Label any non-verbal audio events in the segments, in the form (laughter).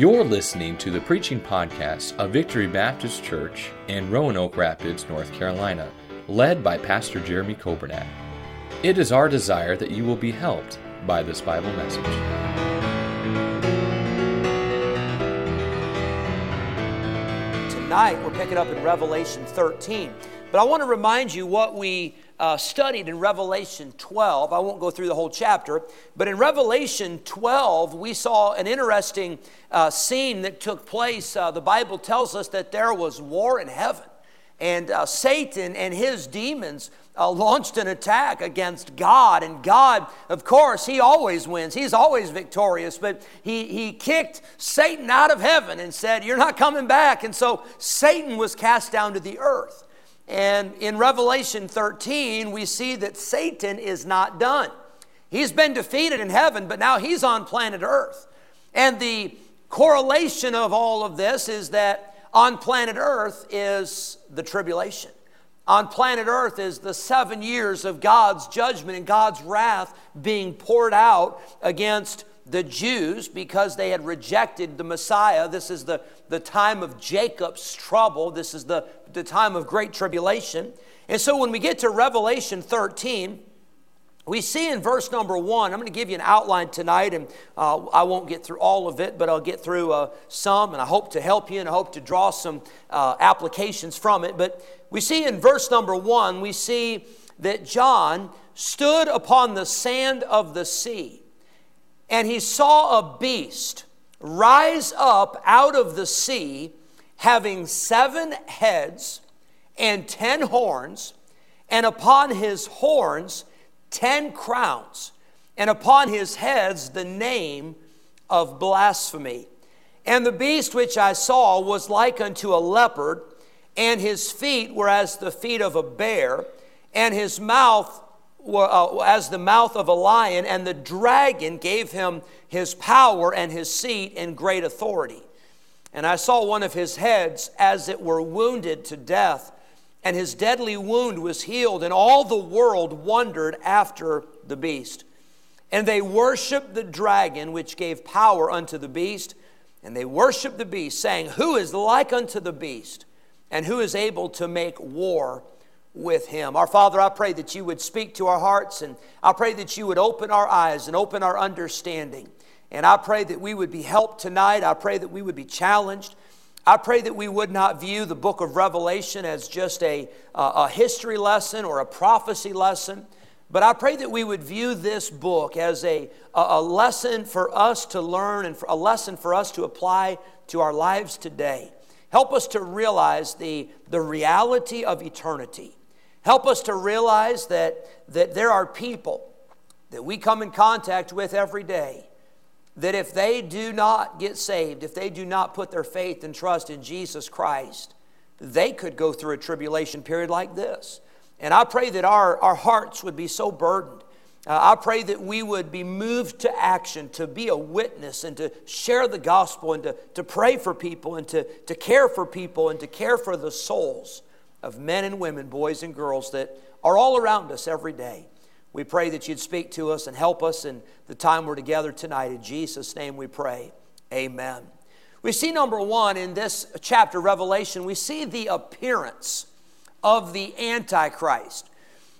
You're listening to the preaching podcast of Victory Baptist Church in Roanoke Rapids, North Carolina, led by Pastor Jeremy Kobernat. It is our desire that you will be helped by this Bible message. Tonight, we're picking up in Revelation 13. But I want to remind you what we uh, studied in Revelation 12. I won't go through the whole chapter, but in Revelation 12, we saw an interesting uh, scene that took place. Uh, the Bible tells us that there was war in heaven, and uh, Satan and his demons uh, launched an attack against God. And God, of course, he always wins, he's always victorious, but he, he kicked Satan out of heaven and said, You're not coming back. And so Satan was cast down to the earth. And in Revelation 13, we see that Satan is not done. He's been defeated in heaven, but now he's on planet Earth. And the correlation of all of this is that on planet Earth is the tribulation. On planet Earth is the seven years of God's judgment and God's wrath being poured out against the Jews because they had rejected the Messiah. This is the, the time of Jacob's trouble. This is the, the time of great tribulation. And so when we get to Revelation 13, we see in verse number one, I'm going to give you an outline tonight, and uh, I won't get through all of it, but I'll get through uh, some, and I hope to help you and I hope to draw some uh, applications from it. But we see in verse number one, we see that John stood upon the sand of the sea and he saw a beast rise up out of the sea, having seven heads and ten horns, and upon his horns ten crowns, and upon his heads the name of blasphemy. And the beast which I saw was like unto a leopard, and his feet were as the feet of a bear, and his mouth uh, as the mouth of a lion, and the dragon gave him his power and his seat and great authority. And I saw one of his heads as it were wounded to death, and his deadly wound was healed, and all the world wondered after the beast. And they worshiped the dragon which gave power unto the beast, and they worshiped the beast, saying, Who is like unto the beast, and who is able to make war with him. Our Father, I pray that you would speak to our hearts and I pray that you would open our eyes and open our understanding. And I pray that we would be helped tonight. I pray that we would be challenged. I pray that we would not view the book of Revelation as just a, uh, a history lesson or a prophecy lesson, but I pray that we would view this book as a, a lesson for us to learn and a lesson for us to apply to our lives today. Help us to realize the, the reality of eternity. Help us to realize that, that there are people that we come in contact with every day that if they do not get saved, if they do not put their faith and trust in Jesus Christ, they could go through a tribulation period like this. And I pray that our, our hearts would be so burdened. Uh, I pray that we would be moved to action, to be a witness, and to share the gospel, and to, to pray for people, and to, to care for people, and to care for the souls of men and women, boys and girls that are all around us every day. We pray that you'd speak to us and help us in the time we're together tonight. In Jesus' name we pray. Amen. We see number one in this chapter, Revelation, we see the appearance of the Antichrist.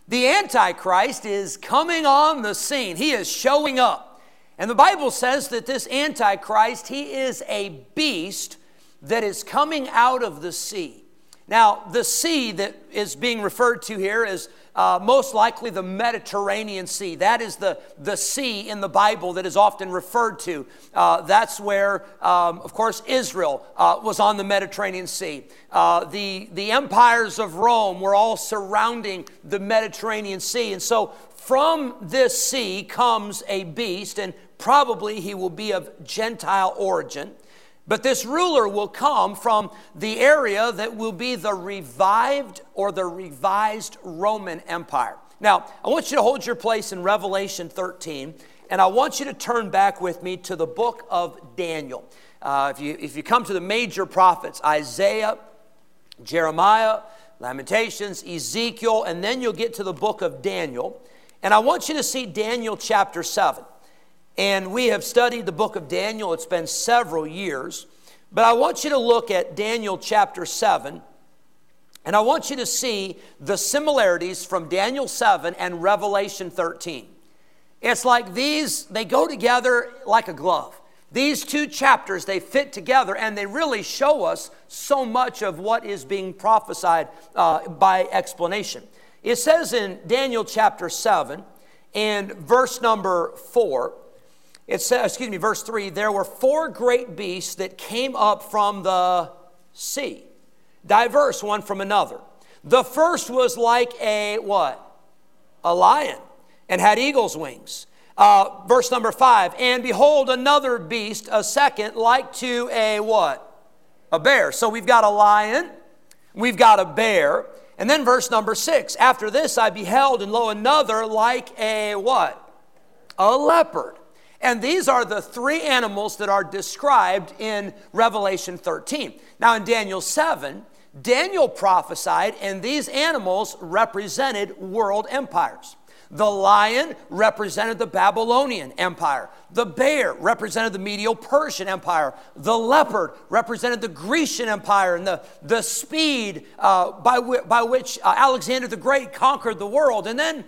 The Antichrist is coming on the scene, he is showing up. And the Bible says that this Antichrist, he is a beast that is coming out of the sea. Now, the sea that is being referred to here is uh, most likely the Mediterranean Sea. That is the, the sea in the Bible that is often referred to. Uh, that's where, um, of course, Israel uh, was on the Mediterranean Sea. Uh, the, the empires of Rome were all surrounding the Mediterranean Sea. And so from this sea comes a beast, and probably he will be of Gentile origin. But this ruler will come from the area that will be the revived or the revised Roman Empire. Now, I want you to hold your place in Revelation 13, and I want you to turn back with me to the book of Daniel. Uh, if, you, if you come to the major prophets, Isaiah, Jeremiah, Lamentations, Ezekiel, and then you'll get to the book of Daniel. And I want you to see Daniel chapter 7. And we have studied the book of Daniel, it's been several years. But I want you to look at Daniel chapter 7, and I want you to see the similarities from Daniel 7 and Revelation 13. It's like these, they go together like a glove. These two chapters, they fit together and they really show us so much of what is being prophesied uh, by explanation. It says in Daniel chapter 7 and verse number 4, it says, excuse me, verse 3 there were four great beasts that came up from the sea, diverse one from another. The first was like a what? A lion and had eagle's wings. Uh, verse number five, and behold, another beast, a second, like to a what? A bear. So we've got a lion, we've got a bear, and then verse number six, after this I beheld, and lo, another like a what? A leopard. And these are the three animals that are described in Revelation 13. Now, in Daniel 7, Daniel prophesied, and these animals represented world empires. The lion represented the Babylonian Empire. The bear represented the Medo Persian Empire. The leopard represented the Grecian Empire and the, the speed uh, by, w- by which uh, Alexander the Great conquered the world. And then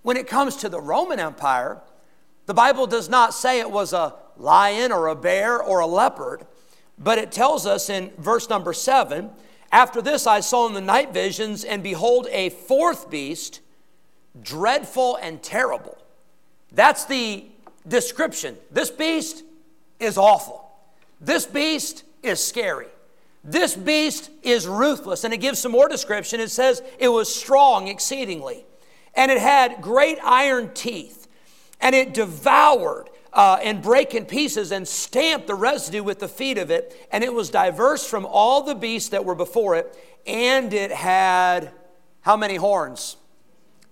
when it comes to the Roman Empire, the Bible does not say it was a lion or a bear or a leopard, but it tells us in verse number seven after this I saw in the night visions, and behold, a fourth beast dreadful and terrible. That's the description. This beast is awful. This beast is scary. This beast is ruthless. And it gives some more description. It says it was strong exceedingly, and it had great iron teeth, and it devoured uh, and brake in pieces and stamped the residue with the feet of it, and it was diverse from all the beasts that were before it, and it had how many horns?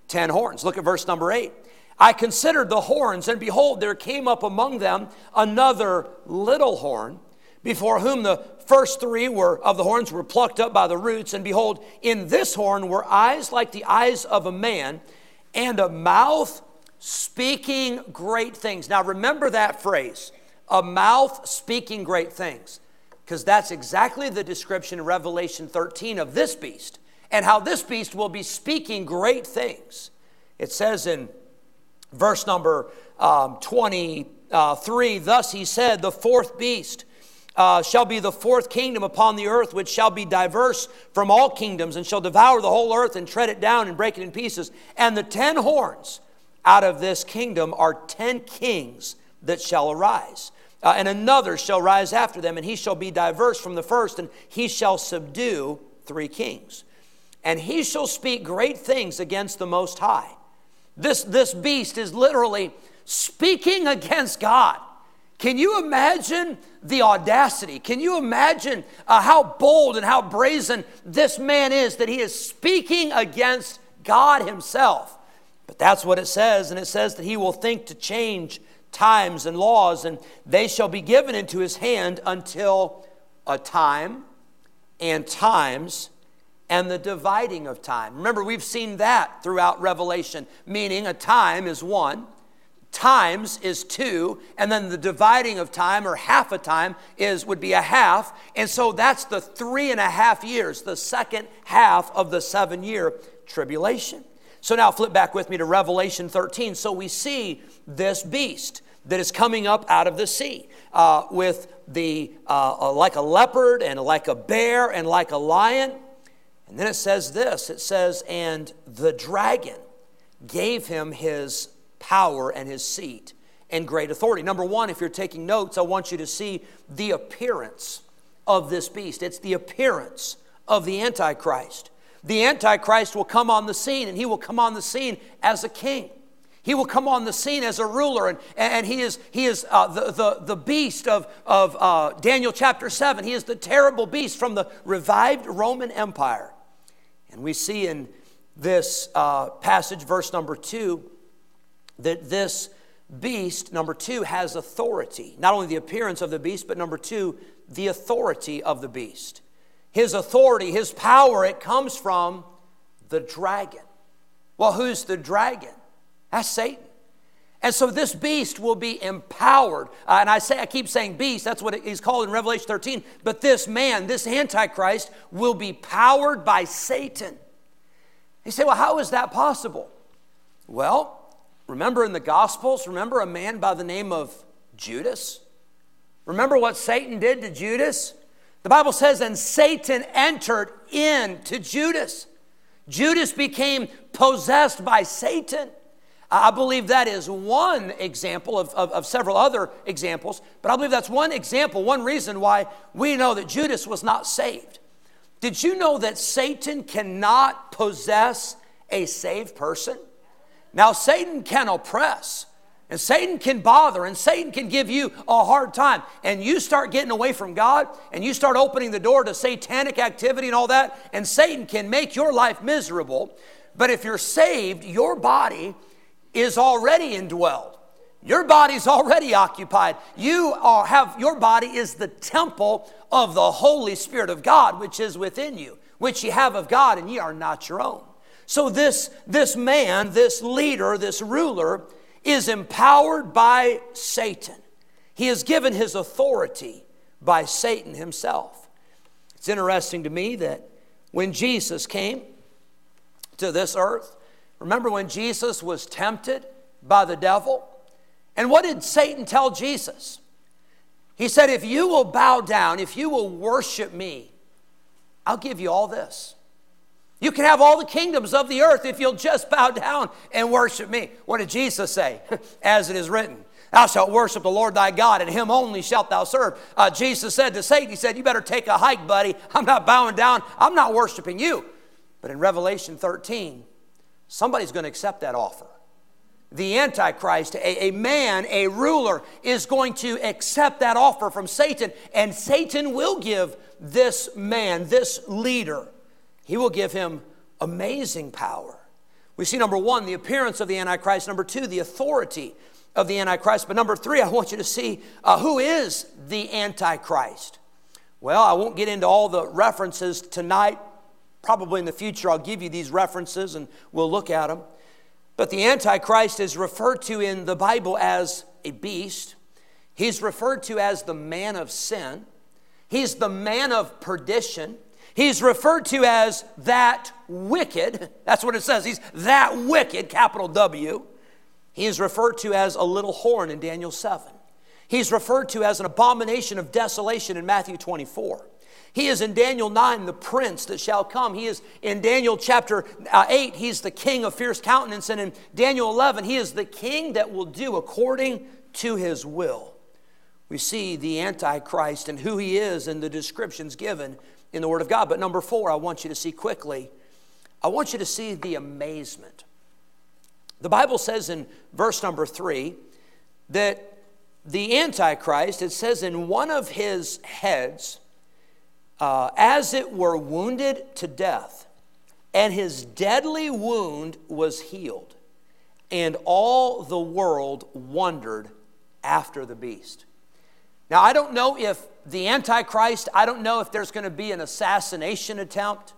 ten horns. Look at verse number eight. I considered the horns, and behold, there came up among them another little horn, before whom the first three were of the horns were plucked up by the roots. And behold, in this horn were eyes like the eyes of a man, and a mouth speaking great things. Now remember that phrase, a mouth speaking great things, because that's exactly the description in Revelation 13 of this beast and how this beast will be speaking great things. It says in verse number um, 23 Thus he said, The fourth beast. Uh, shall be the fourth kingdom upon the earth, which shall be diverse from all kingdoms, and shall devour the whole earth, and tread it down, and break it in pieces. And the ten horns out of this kingdom are ten kings that shall arise. Uh, and another shall rise after them, and he shall be diverse from the first, and he shall subdue three kings and he shall speak great things against the Most High. This, this beast is literally speaking against God. Can you imagine the audacity? Can you imagine uh, how bold and how brazen this man is that he is speaking against God himself? But that's what it says, and it says that he will think to change times and laws, and they shall be given into his hand until a time and times and the dividing of time. Remember, we've seen that throughout Revelation, meaning a time is one, times is two, and then the dividing of time or half a time is would be a half. And so that's the three and a half years, the second half of the seven year tribulation. So now flip back with me to Revelation 13. So we see this beast that is coming up out of the sea uh, with the uh, uh like a leopard and like a bear and like a lion and then it says this it says, and the dragon gave him his power and his seat and great authority. Number one, if you're taking notes, I want you to see the appearance of this beast. It's the appearance of the Antichrist. The Antichrist will come on the scene, and he will come on the scene as a king. He will come on the scene as a ruler, and, and he is, he is uh, the, the, the beast of, of uh, Daniel chapter 7. He is the terrible beast from the revived Roman Empire. And we see in this uh, passage, verse number two, that this beast, number two, has authority. Not only the appearance of the beast, but number two, the authority of the beast. His authority, his power, it comes from the dragon. Well, who's the dragon? That's Satan. And so this beast will be empowered. Uh, and I say I keep saying beast, that's what he's called in Revelation 13. But this man, this antichrist will be powered by Satan. You say, "Well, how is that possible?" Well, remember in the gospels, remember a man by the name of Judas? Remember what Satan did to Judas? The Bible says, and Satan entered into Judas. Judas became possessed by Satan. I believe that is one example of, of, of, several other examples, but I believe that's one example, one reason why we know that Judas was not saved. Did you know that Satan cannot possess a saved person? Now, Satan can oppress, and Satan can bother and Satan can give you a hard time. And you start getting away from God and you start opening the door to satanic activity and all that, and Satan can make your life miserable. But if you're saved, your body is already indwelled. Your body's already occupied. You are, have your body is the temple of the Holy Spirit of God, which is within you, which ye have of God, and ye are not your own. So this, this man, this leader, this ruler, is empowered by Satan. He is given his authority by Satan himself. It's interesting to me that when Jesus came to this earth, remember when Jesus was tempted by the devil? And what did Satan tell Jesus? He said, If you will bow down, if you will worship me, I'll give you all this. You can have all the kingdoms of the earth if you'll just bow down and worship me. What did Jesus say? (laughs) As it is written, Thou shalt worship the Lord thy God, and him only shalt thou serve. Uh, Jesus said to Satan, He said, You better take a hike, buddy. I'm not bowing down, I'm not worshiping you. But in Revelation 13, somebody's going to accept that offer. The Antichrist, a, a man, a ruler, is going to accept that offer from Satan, and Satan will give this man, this leader, he will give him amazing power. We see number one, the appearance of the Antichrist. Number two, the authority of the Antichrist. But number three, I want you to see uh, who is the Antichrist. Well, I won't get into all the references tonight. Probably in the future, I'll give you these references and we'll look at them. But the Antichrist is referred to in the Bible as a beast. He's referred to as the man of sin. He's the man of perdition. He's referred to as that wicked. That's what it says. He's that wicked, capital W. He is referred to as a little horn in Daniel 7. He's referred to as an abomination of desolation in Matthew 24. He is in Daniel 9, the prince that shall come. He is in Daniel chapter uh, 8, he's the king of fierce countenance. And in Daniel 11, he is the king that will do according to his will. We see the Antichrist and who he is in the descriptions given in the Word of God. But number four, I want you to see quickly, I want you to see the amazement. The Bible says in verse number three that the Antichrist, it says in one of his heads, uh, as it were wounded to death, and his deadly wound was healed, and all the world wondered after the beast. Now, I don't know if the Antichrist, I don't know if there's going to be an assassination attempt.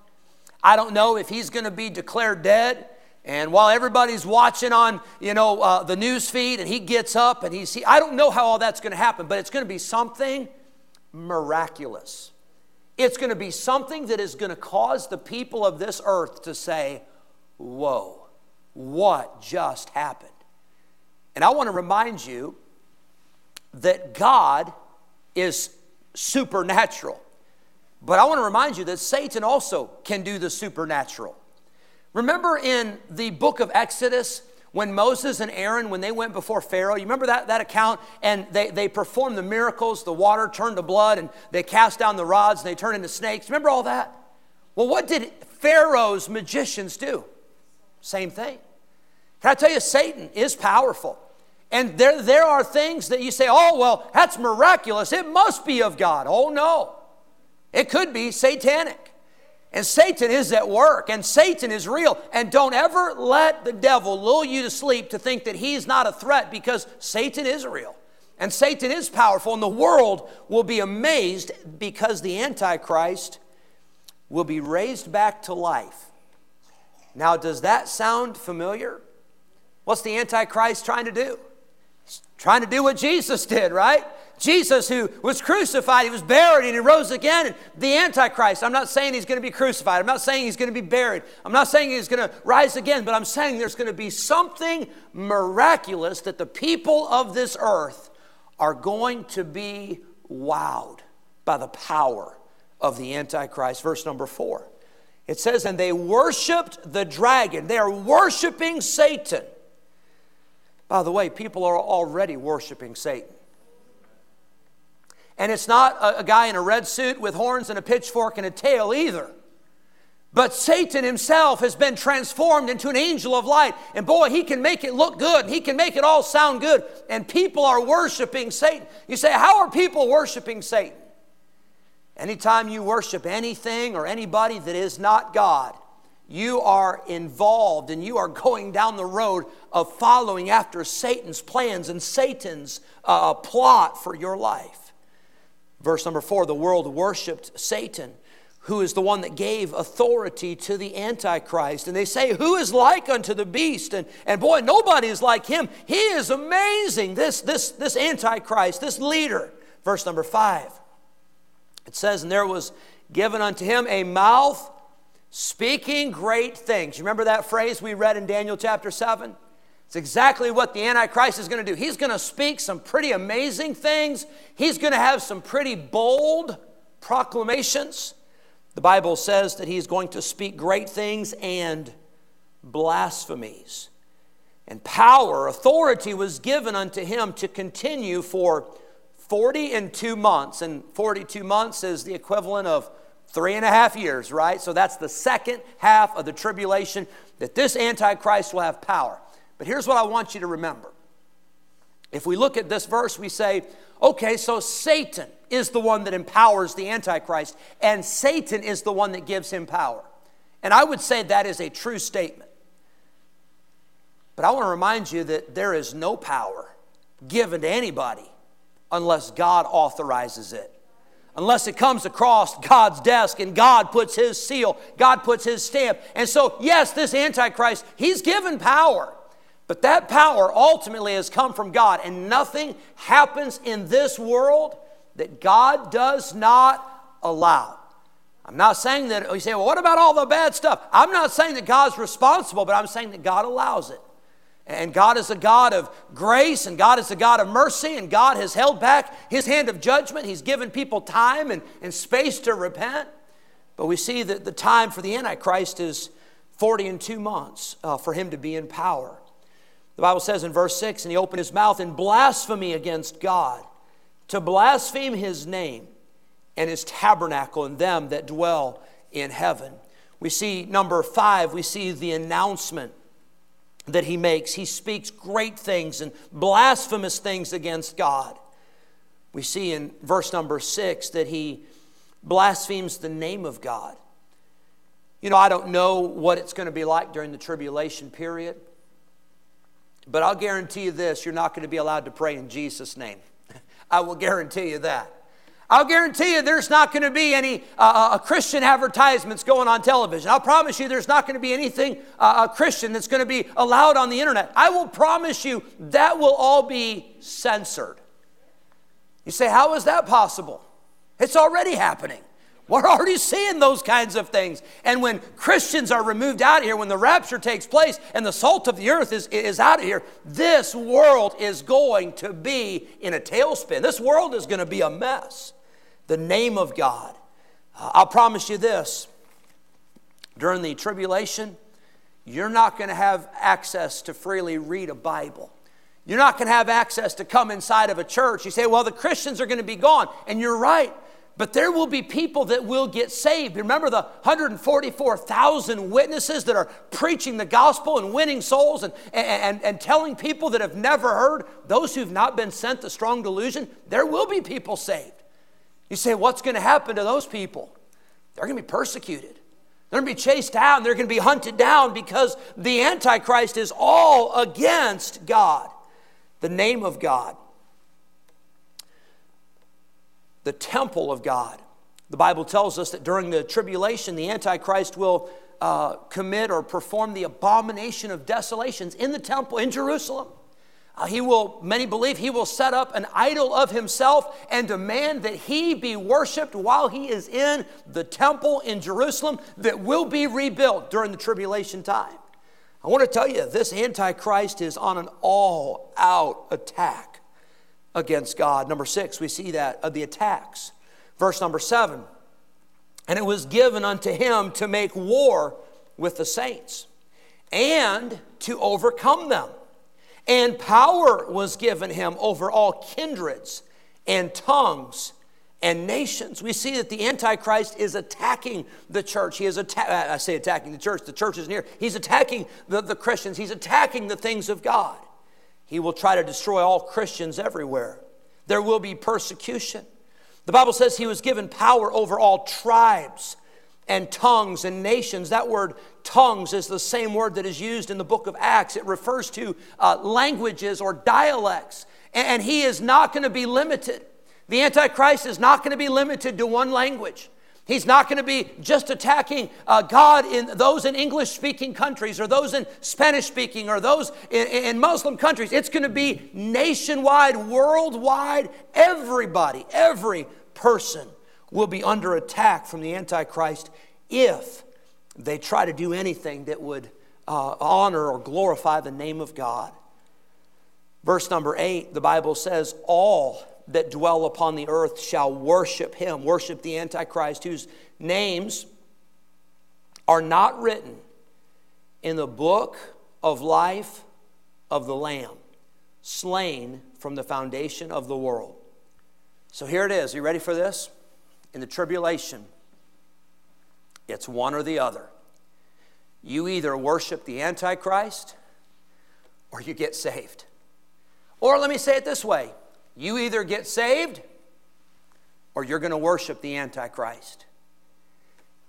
I don't know if he's going to be declared dead. And while everybody's watching on, you know, uh, the news feed and he gets up and he's, he, I don't know how all that's going to happen, but it's going to be something miraculous. It's going to be something that is going to cause the people of this earth to say, Whoa, what just happened? And I want to remind you that God is supernatural. But I want to remind you that Satan also can do the supernatural. Remember in the book of Exodus when Moses and Aaron, when they went before Pharaoh, you remember that, that account? And they, they performed the miracles, the water turned to blood, and they cast down the rods and they turned into snakes. Remember all that? Well, what did Pharaoh's magicians do? Same thing. Can I tell you, Satan is powerful. And there, there are things that you say, oh, well, that's miraculous. It must be of God. Oh, no. It could be satanic. And Satan is at work, and Satan is real. And don't ever let the devil lull you to sleep to think that he's not a threat because Satan is real. And Satan is powerful, and the world will be amazed because the Antichrist will be raised back to life. Now, does that sound familiar? What's the Antichrist trying to do? Trying to do what Jesus did, right? Jesus, who was crucified, he was buried and he rose again. And the Antichrist, I'm not saying he's going to be crucified. I'm not saying he's going to be buried. I'm not saying he's going to rise again, but I'm saying there's going to be something miraculous that the people of this earth are going to be wowed by the power of the Antichrist. Verse number four. It says, And they worshiped the dragon. They are worshiping Satan. By the way, people are already worshiping Satan. And it's not a, a, guy in a red suit with horns and a pitchfork and a tail either. But Satan himself has been transformed into an angel of light. And boy, he can make it look good. He can make it all sound good. And people are worshiping Satan. You say, How are people worshiping Satan? Anytime you worship anything or anybody that is not God, you are involved and you are going down the road of following after Satan's plans and Satan's uh, plot for your life. Verse number four the world worshiped Satan, who is the one that gave authority to the Antichrist. And they say, Who is like unto the beast? And, and boy, nobody is like him. He is amazing, this, this, this Antichrist, this leader. Verse number five. It says, And there was given unto him a mouth speaking great things. Remember that phrase we read in Daniel chapter 7? It's exactly what the Antichrist is going to do. He's going to speak some pretty amazing things, he's going to have some pretty bold proclamations. The Bible says that he's going to speak great things and blasphemies. And power, authority was given unto him to continue for 40 and two months, and 42 months is the equivalent of three and a half years, right? So that's the second half of the tribulation that this Antichrist will have power. But here's what I want you to remember. If we look at this verse, we say, okay, so Satan is the one that empowers the Antichrist, and Satan is the one that gives him power. And I would say that is a true statement. But I want to remind you that there is no power given to anybody unless God authorizes it. Unless it comes across God's desk and God puts His seal, God puts His stamp. And so, yes, this Antichrist, he's given power. But that power ultimately has come from God, and nothing happens in this world that God does not allow. I'm not saying that oh, you say, well, what about all the bad stuff? I'm not saying that God's responsible, but I'm saying that God allows it. And God is a God of grace, and God is a God of mercy, and God has held back His hand of judgment. He's given people time and, and space to repent. But we see that the time for the Antichrist is 40 and two months uh, for him to be in power. The Bible says in verse 6 And he opened his mouth in blasphemy against God, to blaspheme his name and his tabernacle and them that dwell in heaven. We see number five, we see the announcement that he makes. He speaks great things and blasphemous things against God. We see in verse number six that he blasphemes the name of God. You know, I don't know what it's going to be like during the tribulation period, but I'll guarantee you this you're not going to be allowed to pray in Jesus' name. (laughs) I will guarantee you that. I'll guarantee you there's not going to be any uh, uh, Christian advertisements going on television. I'll promise you there's not going to be anything uh, Christian that's going to be allowed on the internet. I will promise you that will all be censored. You say, how is that possible? It's already happening. We're already seeing those kinds of things. And when Christians are removed out here, when the rapture takes place and the salt of the earth is, is out of here, this world is going to be in a tailspin. This world is going to be a mess the name of God. Uh, I'll promise you this during the tribulation, you're not going to have access to freely read a Bible. You're not going to have access to come inside of a church. You say, well, the Christians are going to be gone. And you're right. But there will be people that will get saved. Remember the 144,000 witnesses that are preaching the gospel and winning souls and, and, and telling people that have never heard, those who've not been sent the strong delusion, there will be people saved. You say, what's going to happen to those people? They're going to be persecuted. They're going to be chased down. They're going to be hunted down because the Antichrist is all against God, the name of God, the temple of God. The Bible tells us that during the tribulation, the Antichrist will uh, commit or perform the abomination of desolations in the temple in Jerusalem. Uh, he will, many believe, he will set up an idol of himself and demand that he be worshiped while he is in the temple in Jerusalem that will be rebuilt during the tribulation time. I want to tell you, this Antichrist is on an all out attack against God. Number six, we see that of the attacks. Verse number seven, and it was given unto him to make war with the saints and to overcome them. And power was given him over all kindreds and tongues and nations. We see that the Antichrist is attacking the church. He is atta- I say attacking the church, the church is near. He's attacking the, the Christians, he's attacking the things of God. He will try to destroy all Christians everywhere. There will be persecution. The Bible says he was given power over all tribes and tongues and nations. That word tongues is the same word that is used in the book of Acts. It refers to uh, languages or dialects. And, and he is not going to be limited. The Antichrist is not going to be limited to one language. He's not going to be just attacking uh, God in those in English speaking countries or those in Spanish speaking or those in, in Muslim countries. It's going to be nationwide, worldwide. Everybody, every person will be under attack from the Antichrist if they try to do anything that would uh, honor or glorify the name of God. Verse number eight, the Bible says, All that dwell upon the earth shall worship him, worship the Antichrist, whose names are not written in the book of life of the Lamb, slain from the foundation of the world. So here it is. Are you ready for this? In the tribulation, it's one or the other. You either worship the Antichrist or you get saved. Or let me say it this way you either get saved or you're going to worship the Antichrist.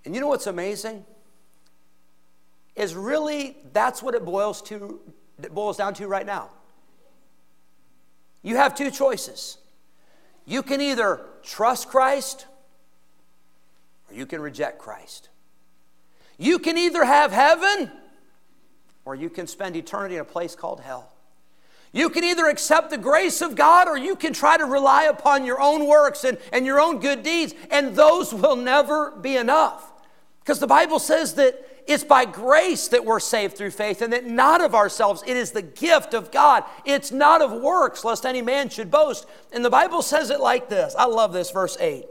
And you know what's amazing? Is really that's what it boils to it boils down to right now. You have two choices. You can either trust Christ or you can reject Christ. You can either have heaven or you can spend eternity in a place called hell. You can either accept the grace of God or you can try to rely upon your own works and, and your own good deeds, and those will never be enough. Because the Bible says that it's by grace that we're saved through faith and that not of ourselves. It is the gift of God. It's not of works, lest any man should boast. And the Bible says it like this I love this, verse 8.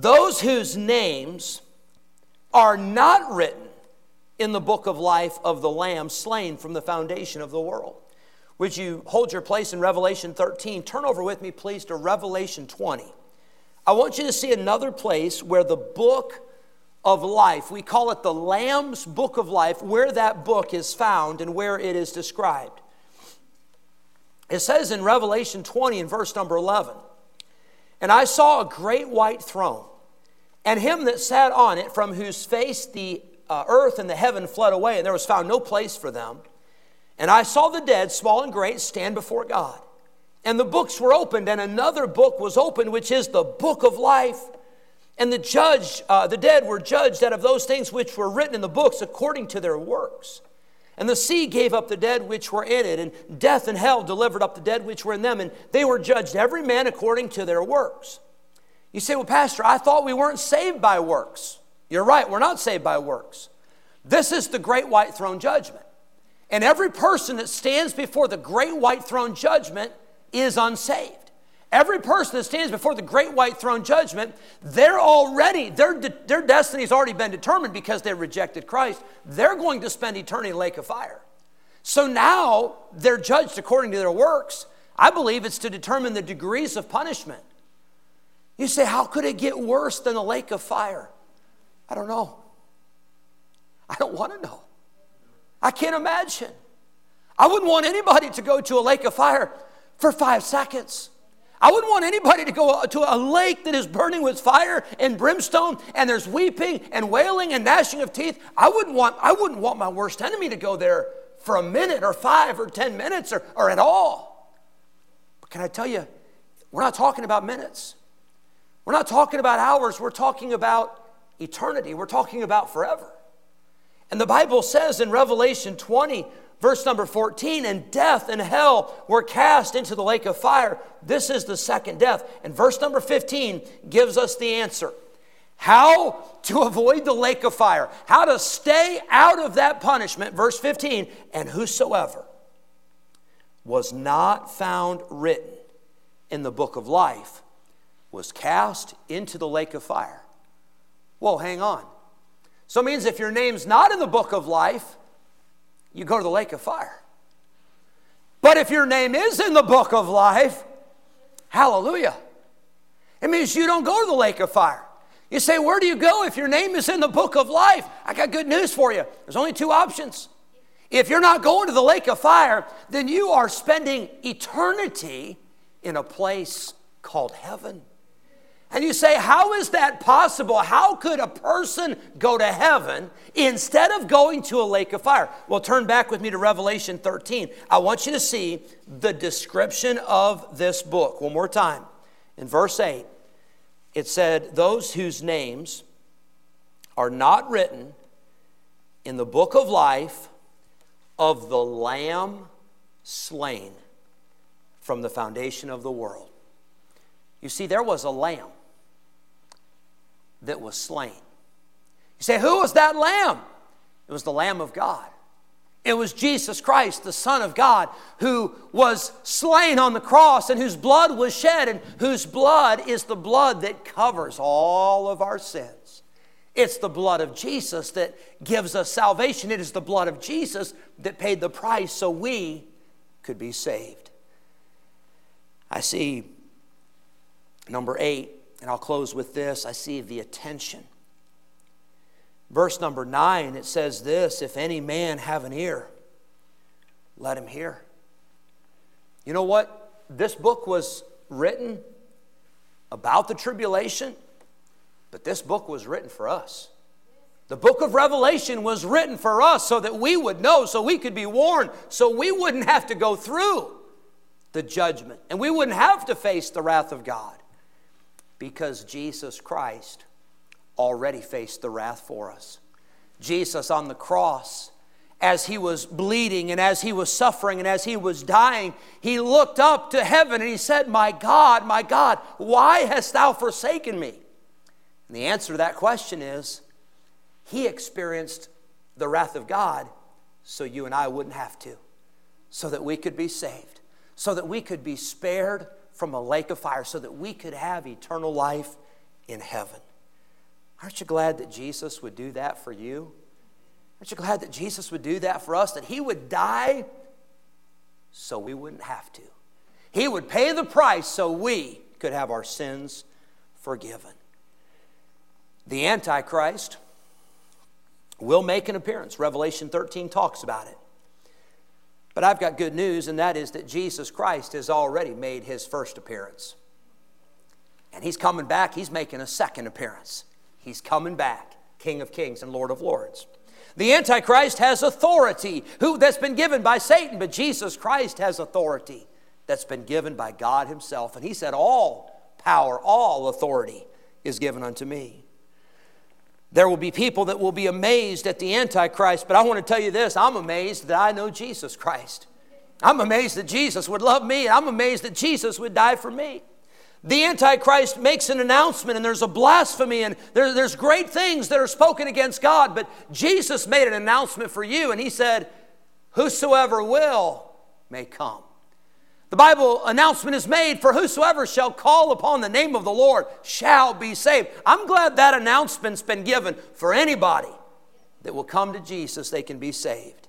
Those whose names are not written in the book of life of the Lamb slain from the foundation of the world. Would you hold your place in Revelation 13? Turn over with me, please, to Revelation 20. I want you to see another place where the book of life, we call it the Lamb's book of life, where that book is found and where it is described. It says in Revelation 20 in verse number 11, And I saw a great white throne, and him that sat on it, from whose face the uh, earth and the heaven fled away, and there was found no place for them. And I saw the dead, small and great, stand before God. And the books were opened, and another book was opened, which is the book of life. And the judge, uh, the dead were judged out of those things which were written in the books according to their works. And the sea gave up the dead which were in it, and death and hell delivered up the dead which were in them, and they were judged every man according to their works. You say, Well, Pastor, I thought we weren't saved by works. You're right, we're not saved by works. This is the great white throne judgment. And every person that stands before the great white throne judgment is unsaved. Every person that stands before the great white throne judgment, they're already, their, their destiny's already been determined because they rejected Christ. They're going to spend eternity in a lake of fire. So now they're judged according to their works. I believe it's to determine the degrees of punishment. You say, how could it get worse than a lake of fire? I don't know. I don't want to know. I can't imagine. I wouldn't want anybody to go to a lake of fire for five seconds. I wouldn't want anybody to go uh, to a lake that is burning with fire and brimstone and there's weeping and wailing and gnashing of teeth. I wouldn't want, I wouldn't want my worst enemy to go there for a minute or five or 10 minutes or, or at all. But can I tell you, we're not talking about minutes. We're not talking about hours. We're talking about eternity. We're talking about forever. And the Bible says in Revelation 20, Verse number 14, and death and hell were cast into the lake of fire. This is the second death. And verse number 15 gives us the answer how to avoid the lake of fire, how to stay out of that punishment. Verse 15, and whosoever was not found written in the book of life was cast into the lake of fire. Whoa, hang on. So it means if your name's not in the book of life, you go to the lake of fire. But if your name is in the book of life, hallelujah. It means you don't go to the lake of fire. You say, Where do you go if your name is in the book of life? I got good news for you. There's only two options. If you're not going to the lake of fire, then you are spending eternity in a place called heaven. And you say, How is that possible? How could a person go to heaven instead of going to a lake of fire? Well, turn back with me to Revelation 13. I want you to see the description of this book one more time. In verse 8, it said, Those whose names are not written in the book of life of the Lamb slain from the foundation of the world. You see, there was a lamb that was slain. You say, Who was that lamb? It was the Lamb of God. It was Jesus Christ, the Son of God, who was slain on the cross and whose blood was shed, and whose blood is the blood that covers all of our sins. It's the blood of Jesus that gives us salvation. It is the blood of Jesus that paid the price so we could be saved. I see number eight and I'll close with this I see the attention. Verse number nine, it says this If any man have an ear, let him hear. You know what? This book was written about the tribulation, but this book was written for us. The book of Revelation was written for us so that we would know, so we could be warned, so we wouldn't have to go through the judgment and we wouldn't have to face the wrath of God because Jesus Christ already faced the wrath for us. Jesus on the cross, as he was bleeding and as he was suffering and as he was dying, he looked up to heaven and he said, My God, my God, why hast thou forsaken me? And the answer to that question is, he experienced the wrath of God so you and I wouldn't have to, so that we could be saved, so that we could be spared from a lake of fire so that we could have eternal life in heaven. Aren't you glad that Jesus would do that for you? Aren't you glad that Jesus would do that for us? That He would die so we wouldn't have to. He would pay the price so we could have our sins forgiven. The Antichrist will make an appearance. Revelation 13 talks about it. But I've got good news, and that is that Jesus Christ has already made his first appearance. And he's coming back, he's making a second appearance. He's coming back, King of Kings and Lord of Lords. The Antichrist has authority who, that's been given by Satan, but Jesus Christ has authority that's been given by God Himself. And He said, All power, all authority is given unto me. There will be people that will be amazed at the Antichrist, but I want to tell you this I'm amazed that I know Jesus Christ. I'm amazed that Jesus would love me. I'm amazed that Jesus would die for me. The Antichrist makes an announcement, and there's a blasphemy, and there, there's great things that are spoken against God, but Jesus made an announcement for you, and He said, Whosoever will may come. The Bible announcement is made for whosoever shall call upon the name of the Lord shall be saved. I'm glad that announcement's been given for anybody that will come to Jesus, they can be saved.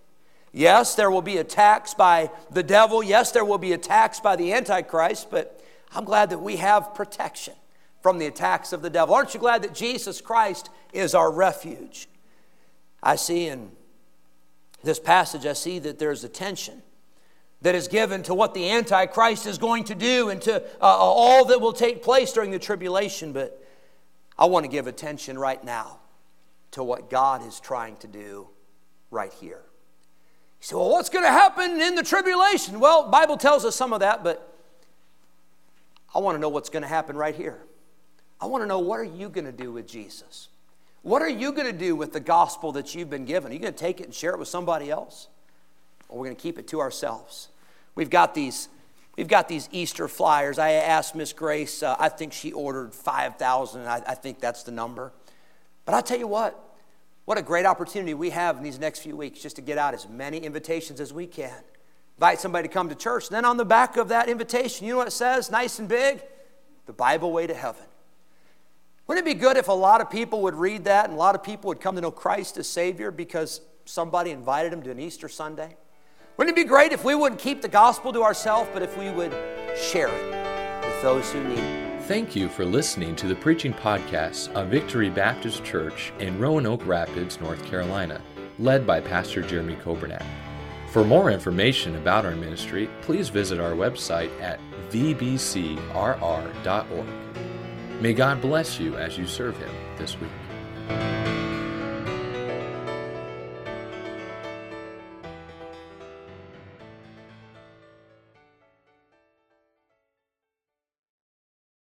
Yes, there will be attacks by the devil. Yes, there will be attacks by the Antichrist, but I'm glad that we have protection from the attacks of the devil. Aren't you glad that Jesus Christ is our refuge? I see in this passage, I see that there's a tension that is given to what the Antichrist is going to do and to uh, uh, all that will take place during the tribulation. But I want to give attention right now to what God is trying to do right here. You say, well, what's going to happen in the tribulation? Well, Bible tells us some of that, but I want to know what's going to happen right here. I want to know what are you going to do with Jesus? What are you going to do with the gospel that you've been given? Are you going to take it and share it with somebody else? Or we're going to keep it to ourselves. We've got these. We've got these Easter flyers. I asked Miss Grace, uh, I think she ordered 5,000, I, I think that's the number. But I'll tell you what, what a great opportunity we have in these next few weeks just to get out as many invitations as we can. Invite somebody to come to church. And Then on the back of that invitation, you know what it says, nice and big? The Bible Way to Heaven. Wouldn't it be good if a lot of people would read that and a lot of people would come to know Christ as Savior because somebody invited them to an Easter Sunday? Wouldn't it be great if we wouldn't keep the gospel to ourselves, but if we would share it with those who need it? Thank you for listening to the preaching podcast of Victory Baptist Church in Roanoke Rapids, North Carolina, led by Pastor Jeremy Kobernat. For more information about our ministry, please visit our website at vbcrr.org. May God bless you as you serve Him this week.